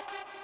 Thank you.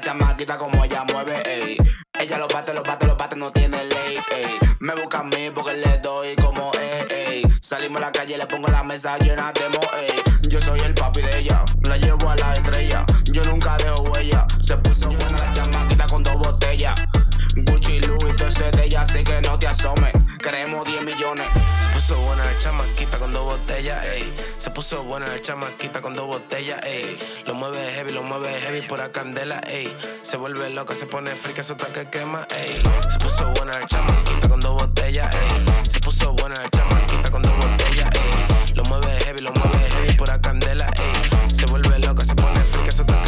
Chamaquita como ella mueve, ey. Ella lo bate, lo bate, lo bate, no tiene ley, ey. Me busca a mí porque le doy como, ey, ey. Salimos a la calle, le pongo la mesa llena de mo, ey. Yo soy el papi de ella, la llevo a la estrella. Yo nunca dejo huella. Se puso buena la chamaquita con dos botellas. Gucci, Louis, ese de ella, así que no te asomes. Queremos 10 millones. Se puso buena la chamaquita con dos botellas, ey. Se puso buena la chamaquita con dos botellas, ey. Lo mueve heavy, lo mueve heavy por la candela, ey. Se vuelve loca, se pone frica, eso que quema, ey. Se puso buena la chamaquita con dos botellas, ey. Se puso buena la chamaquita con dos botellas, ey. Lo mueve heavy, lo mueve heavy por la candela, ey. Se vuelve loca, se pone frica, eso que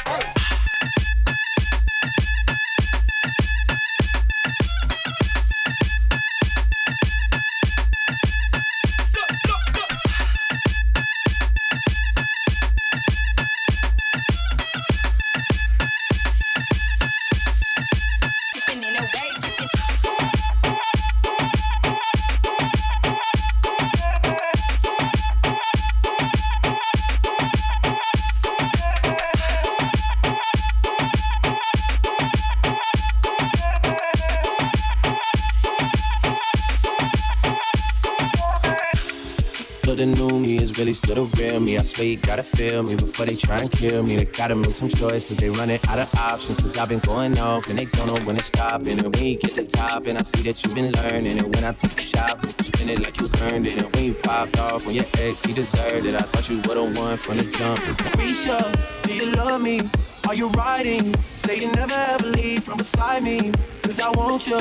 gotta feel me before they try and kill me. They gotta make some choices, they running out of options. Cause I've been going off and they don't know when to stop. And when you get the top, and I see that you've been learning. And when I think you shop, you spend it like you earned it. And when you popped off on your ex, he deserved it. I thought you would've won from the jump. Risha, do you love me? Are you riding? Say you never ever leave from beside me. Cause I want you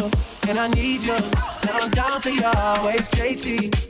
and I need you. And I'm down for you always, JT.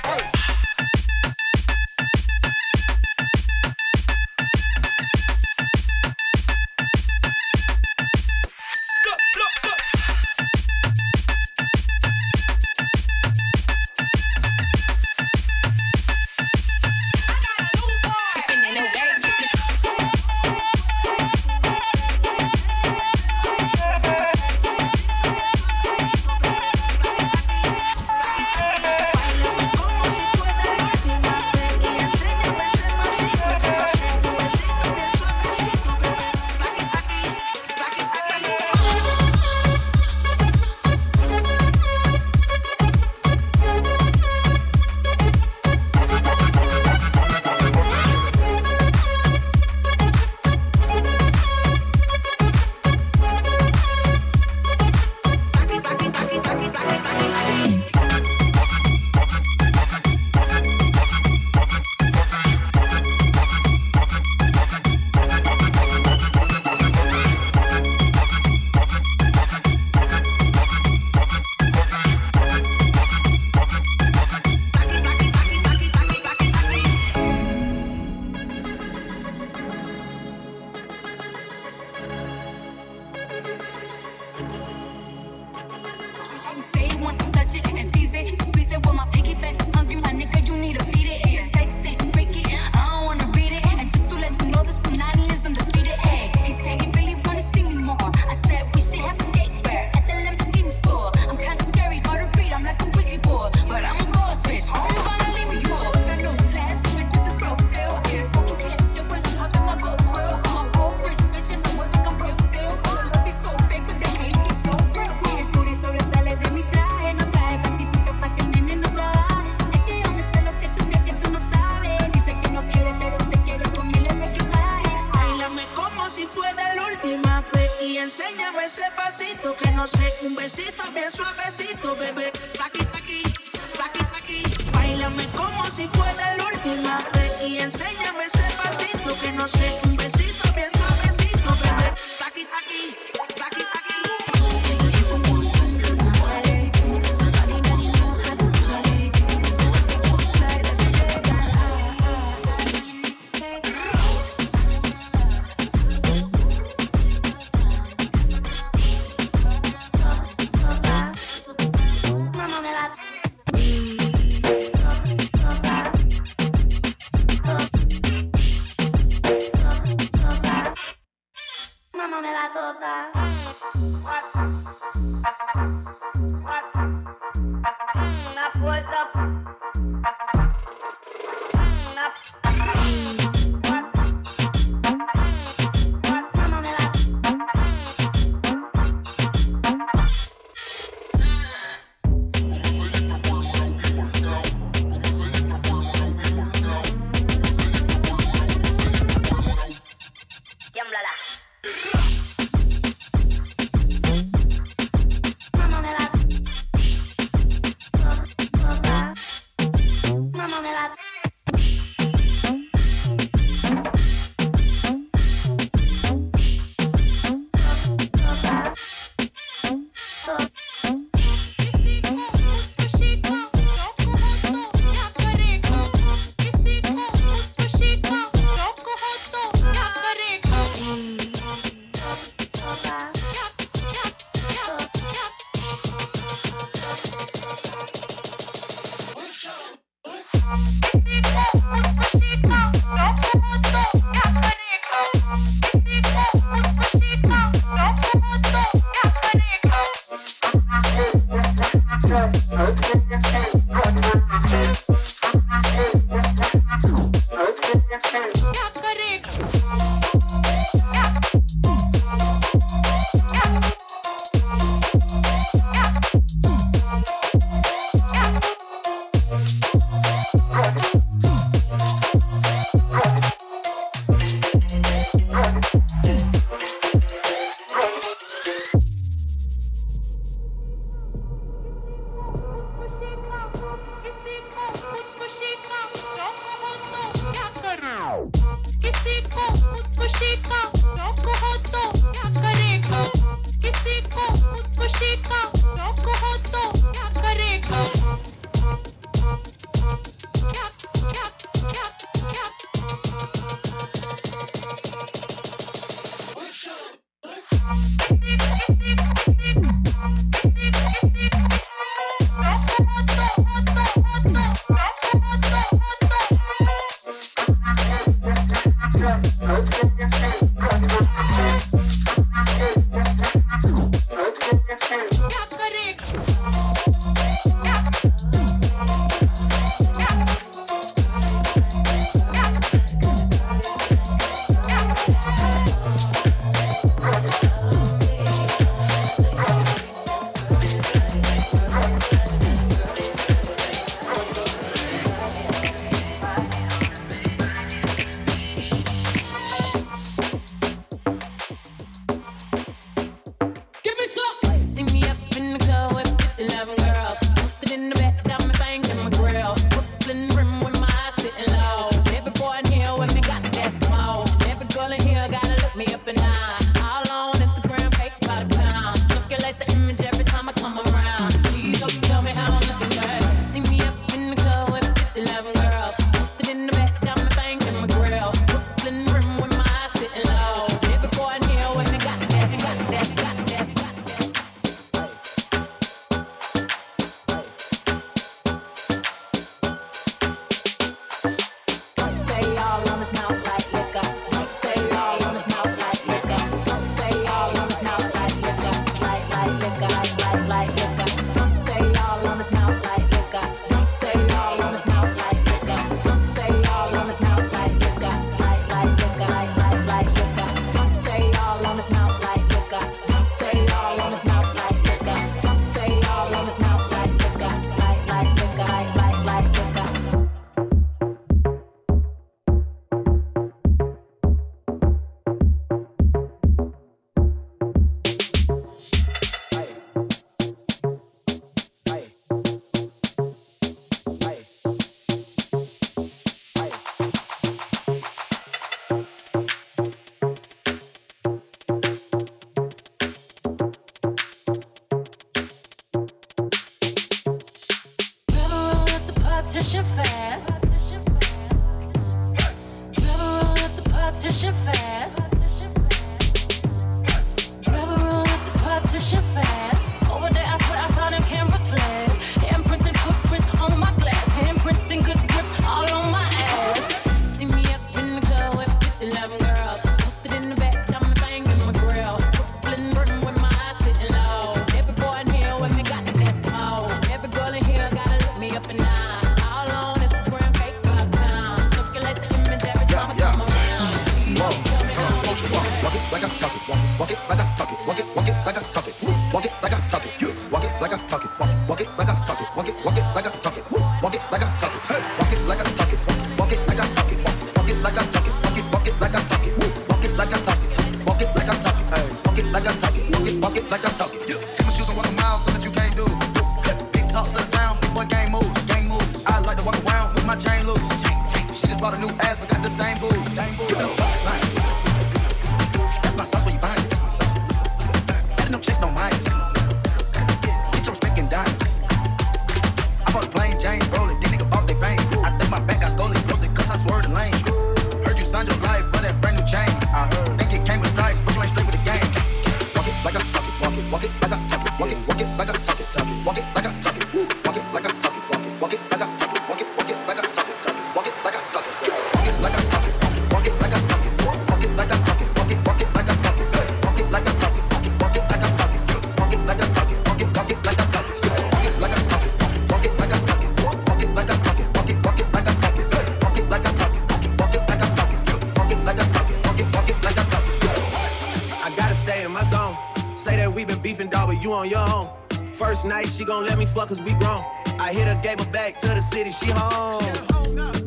city, she home.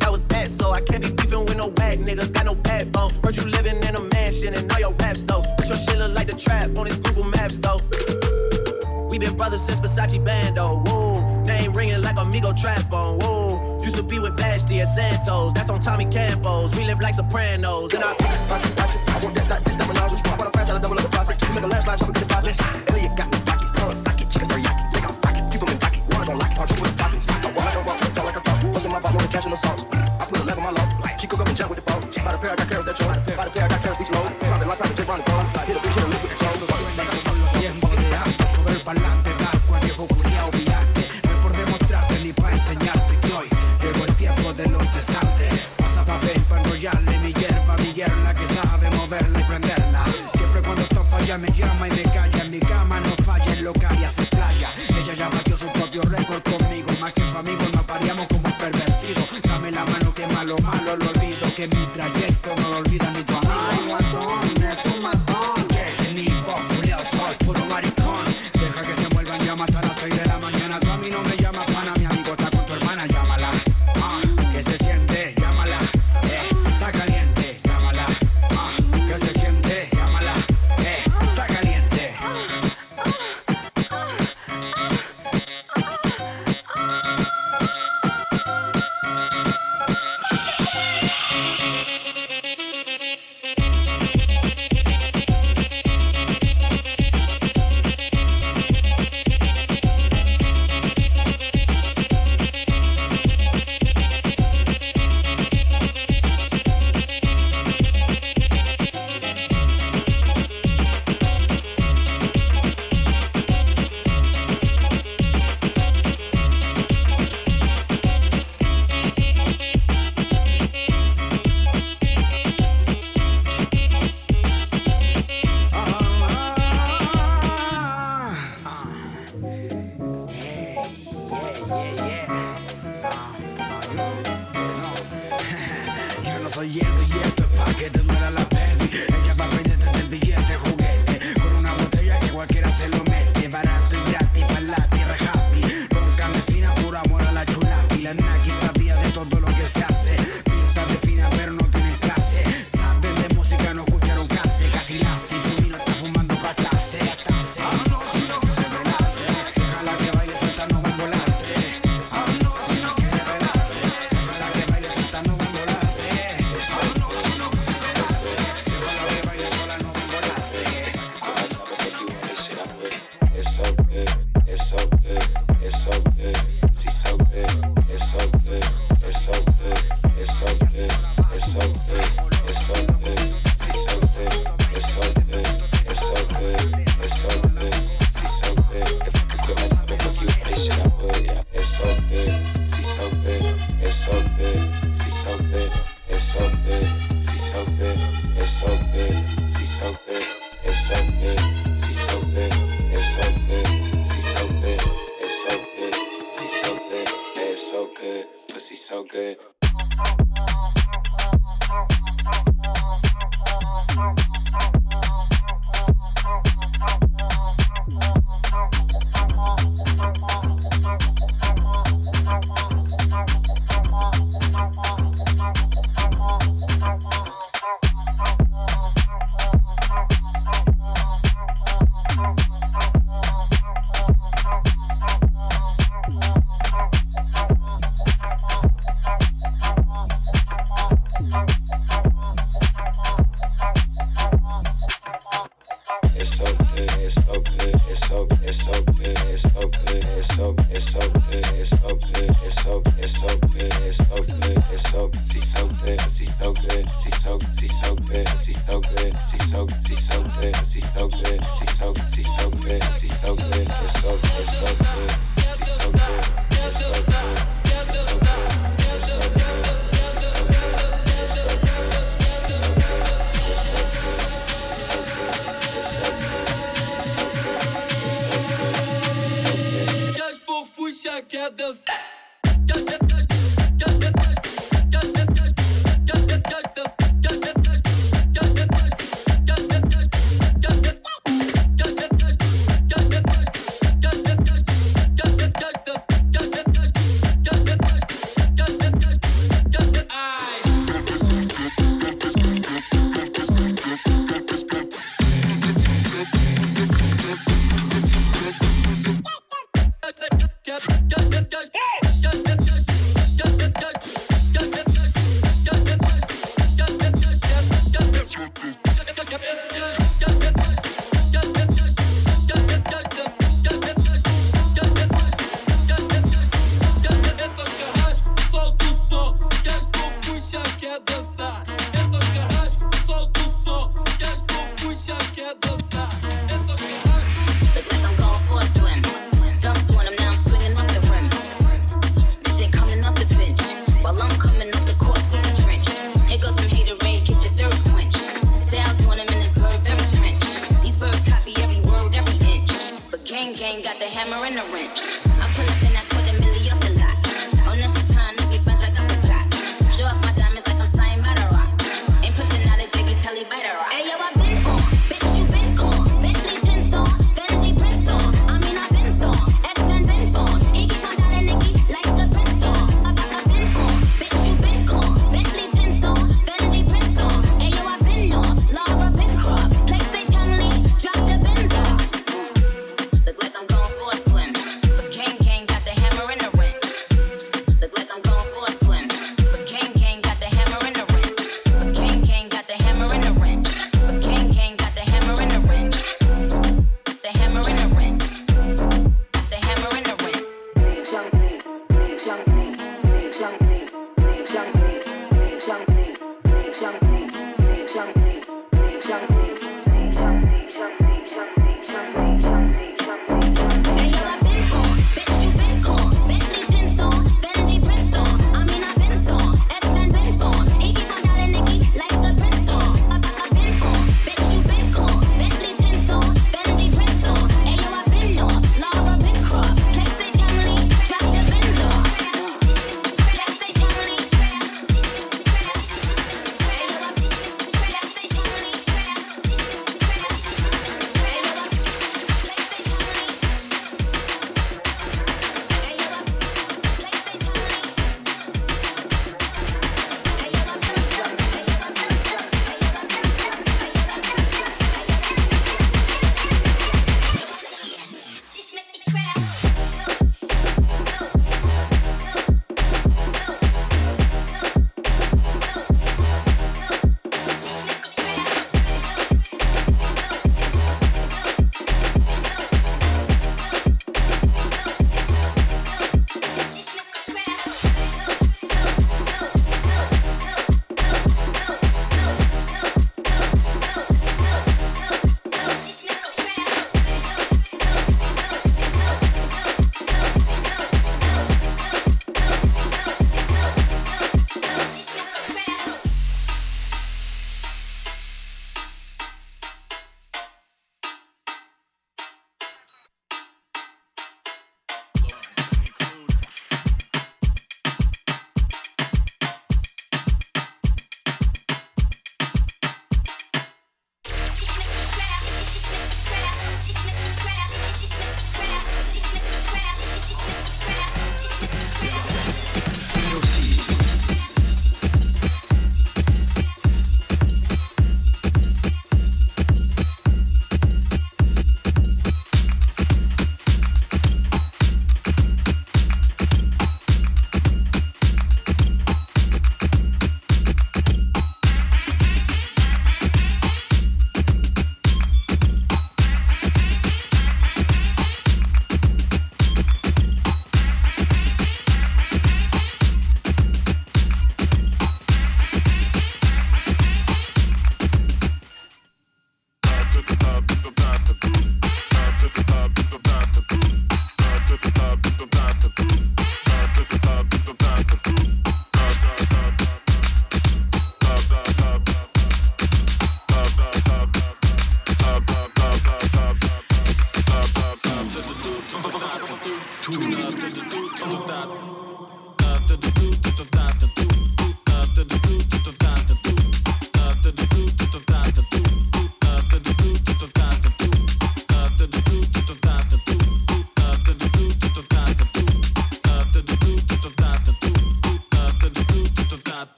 That was that, so I can't be beefing with no whack nigga. Got no backbone. Heard you living in a mansion and all your raps though. But your shit look like the trap on his Google Maps though. We been brothers since Versace Bando. Woo. name ringing like Amigo trap phone. Woo. used to be with Vashti at Santos. That's on Tommy Campos. We live like Sopranos. And I. Watch it, watch it. I want that, that, that, that, that, that, that, that, that, that, double up the profit. You make a last line, chop it to the five. Elliot got me pocket, Kawasaki, chicken teriyaki. Take off rocket, keep him in pocket. Wanna gon' lock it, punch with casual assaults. que mi trayecto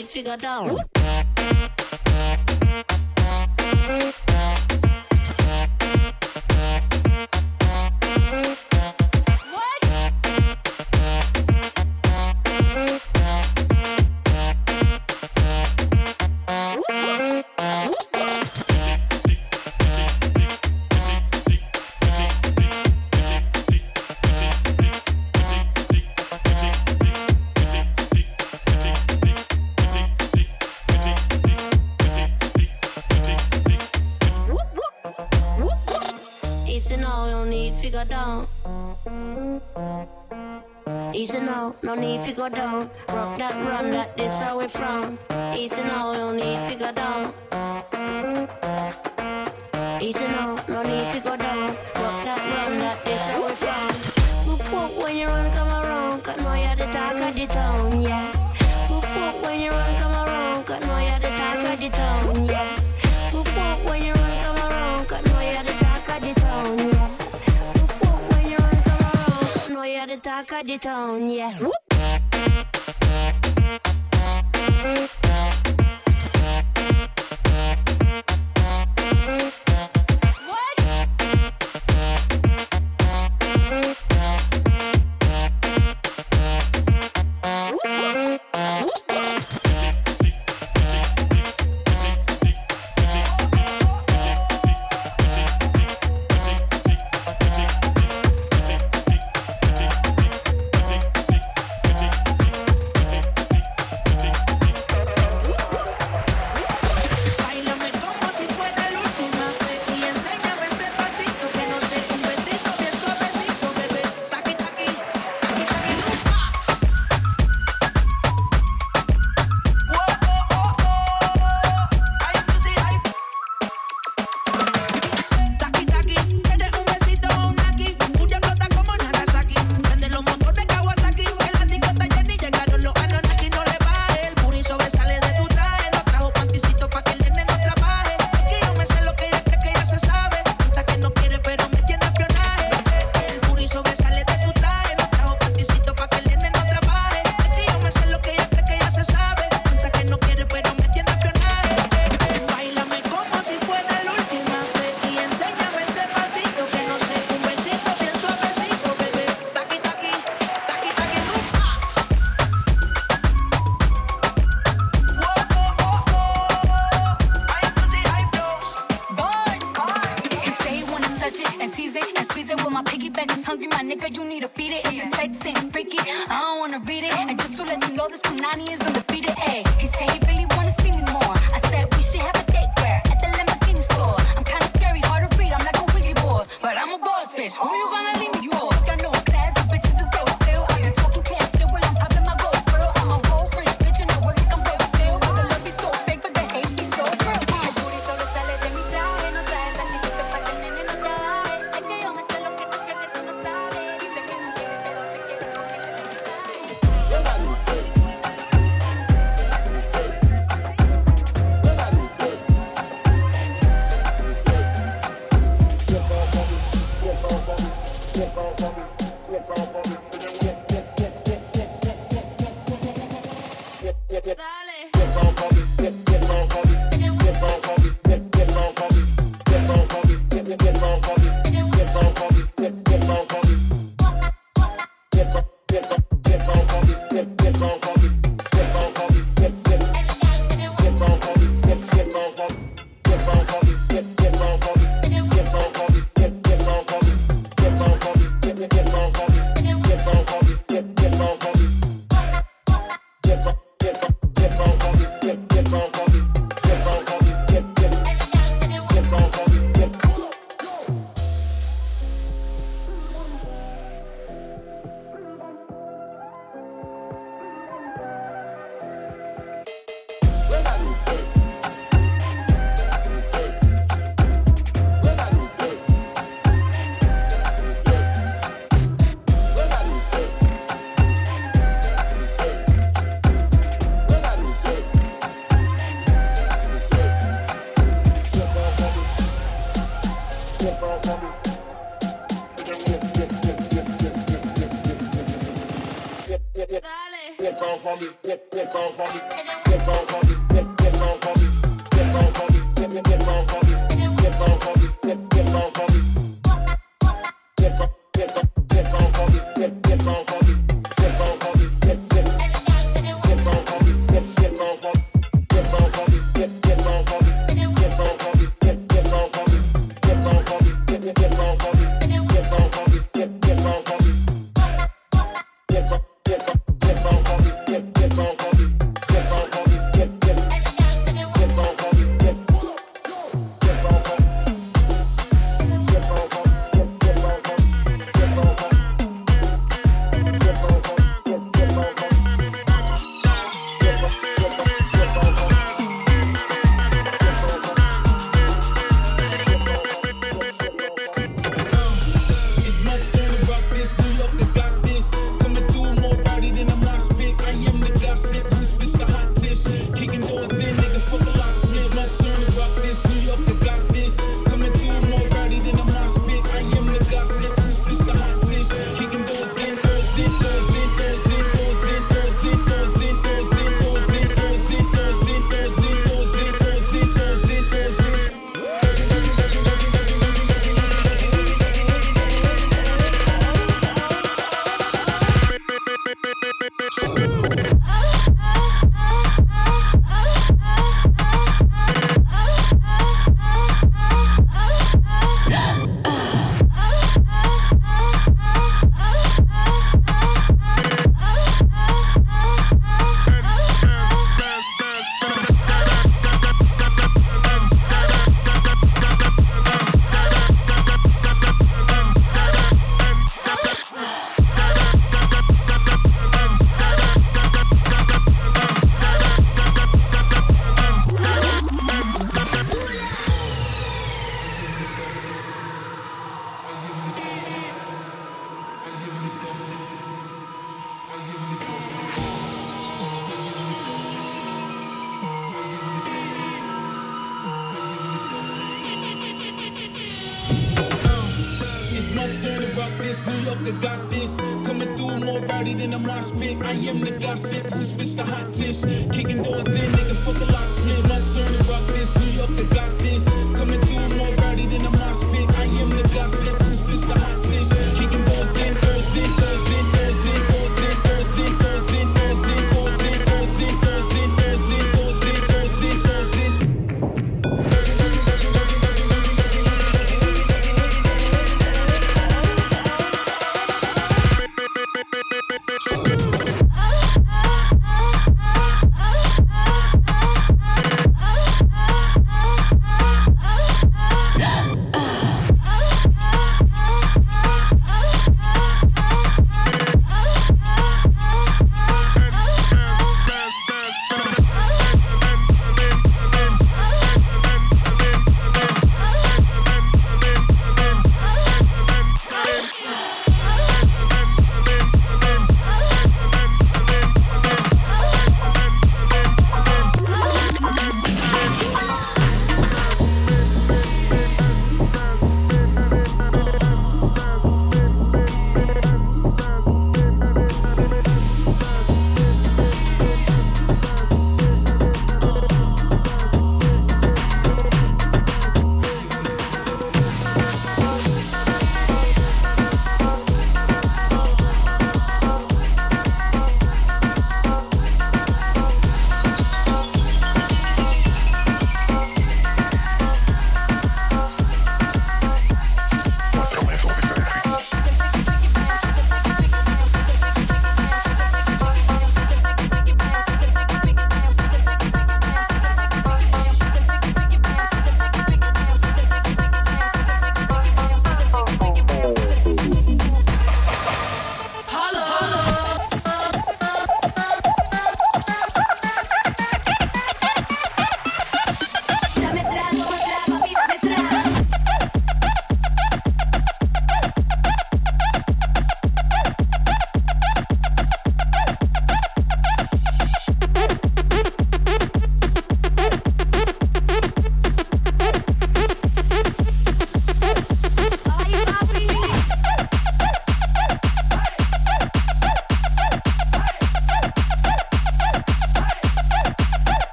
it figure down. go down. Easy now, no need to go down. Rock that, run that, this how we from. Easy now, no need to go down. Easy now, no need to go down. I of the tone, yeah. Whoop.